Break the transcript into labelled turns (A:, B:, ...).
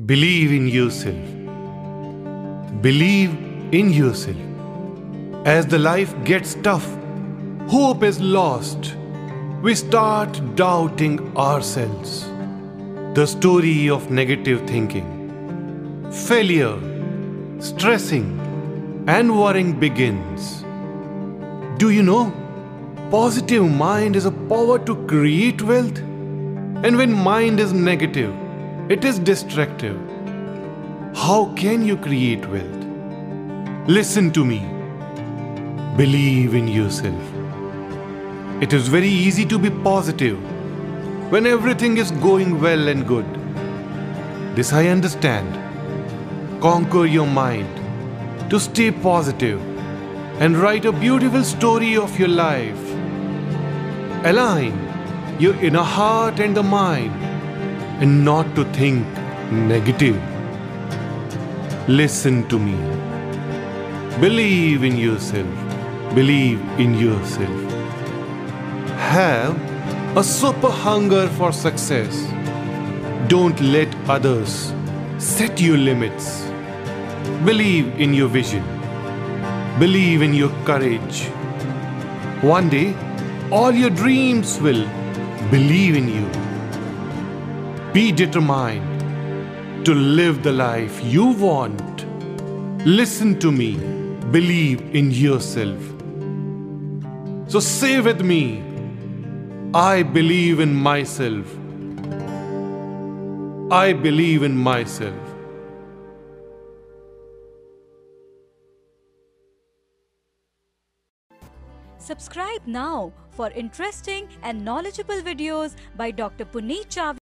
A: Believe in yourself. Believe in yourself. As the life gets tough, hope is lost. We start doubting ourselves. The story of negative thinking, failure, stressing, and worrying begins. Do you know? Positive mind is a power to create wealth. And when mind is negative, it is destructive. How can you create wealth? Listen to me. Believe in yourself. It is very easy to be positive when everything is going well and good. This I understand. Conquer your mind to stay positive and write a beautiful story of your life. Align your inner heart and the mind and not to think negative. Listen to me. Believe in yourself. Believe in yourself. Have a super hunger for success. Don't let others set your limits. Believe in your vision. Believe in your courage. One day, all your dreams will believe in you. Be determined to live the life you want. Listen to me. Believe in yourself. So say with me, I believe in myself. I believe in myself.
B: Subscribe now for interesting and knowledgeable videos by Dr. Puneet Chawla.